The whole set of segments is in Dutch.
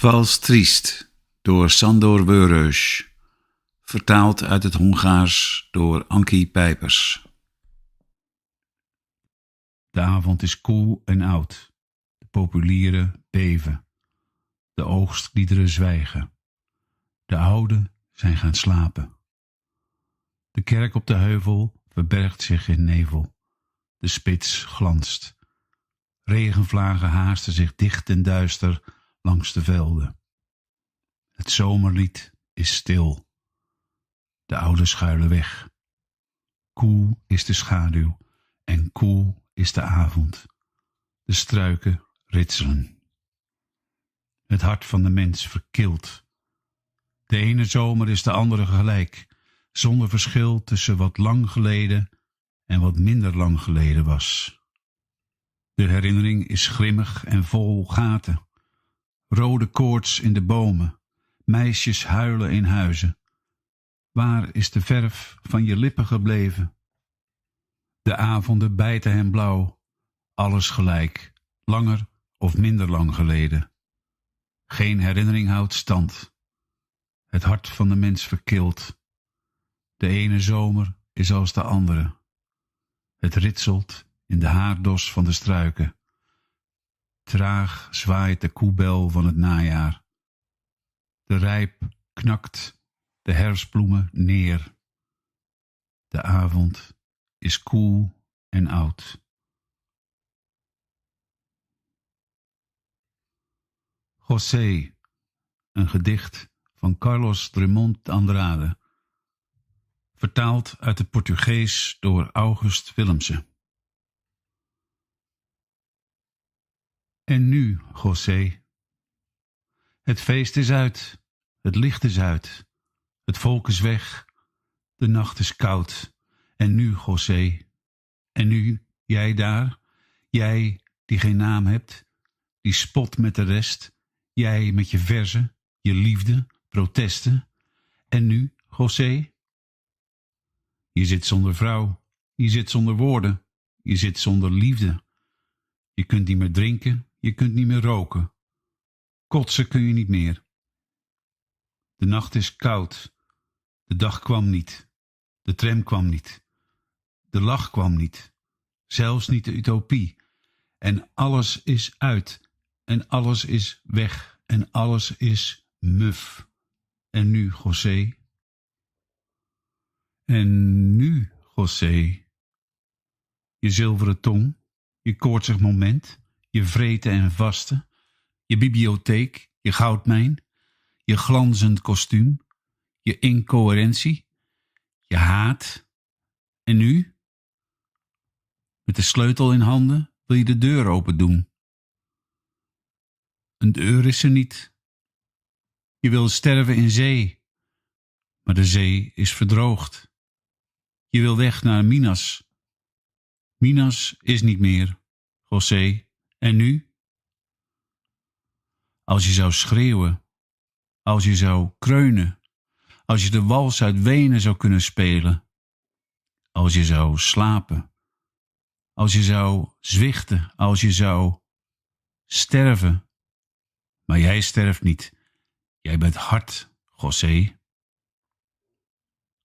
Vals Triest door Sandor Wörös. Vertaald uit het Hongaars door Ankie Pijpers. De avond is koel en oud. De populieren beven. De oogstliederen zwijgen. De ouden zijn gaan slapen. De kerk op de heuvel verbergt zich in nevel. De spits glanst. Regenvlagen haasten zich dicht en duister langs de velden. Het zomerlied is stil. De oude schuilen weg. Koel is de schaduw en koel is de avond. De struiken ritselen. Het hart van de mens verkilt. De ene zomer is de andere gelijk, zonder verschil tussen wat lang geleden en wat minder lang geleden was. De herinnering is grimmig en vol gaten. Rode koorts in de bomen, meisjes huilen in huizen. Waar is de verf van je lippen gebleven? De avonden bijten hem blauw, alles gelijk, langer of minder lang geleden. Geen herinnering houdt stand. Het hart van de mens verkilt. De ene zomer is als de andere. Het ritselt in de haardos van de struiken. Traag zwaait de koebel van het najaar. De rijp knakt de herfstbloemen neer. De avond is koel en oud. José, een gedicht van Carlos Drummond Andrade, vertaald uit het Portugees door August Willemse. En nu, José? Het feest is uit, het licht is uit, het volk is weg, de nacht is koud. En nu, José? En nu, jij daar, jij die geen naam hebt, die spot met de rest, jij met je verzen, je liefde, protesten. En nu, José? Je zit zonder vrouw, je zit zonder woorden, je zit zonder liefde. Je kunt niet meer drinken, je kunt niet meer roken. Kotsen kun je niet meer. De nacht is koud. De dag kwam niet. De tram kwam niet. De lach kwam niet. Zelfs niet de utopie. En alles is uit. En alles is weg. En alles is muf. En nu, José? En nu, José? Je zilveren tong, je koortsig moment, je vreten en vasten, je bibliotheek, je goudmijn, je glanzend kostuum, je incoherentie, je haat. En nu? Met de sleutel in handen wil je de deur open doen. Een deur is er niet. Je wil sterven in zee, maar de zee is verdroogd. Je wil weg naar Minas. Minas is niet meer, José. En nu? Als je zou schreeuwen, als je zou kreunen, als je de wals uit Wenen zou kunnen spelen, als je zou slapen, als je zou zwichten, als je zou sterven. Maar jij sterft niet. Jij bent hard, José.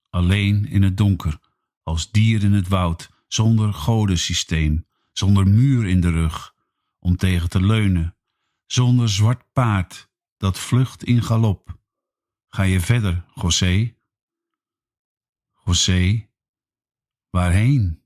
Alleen in het donker, als dier in het woud, zonder godensysteem, zonder muur in de rug, om tegen te leunen, zonder zwart paard dat vlucht in galop. Ga je verder, José? José, waarheen?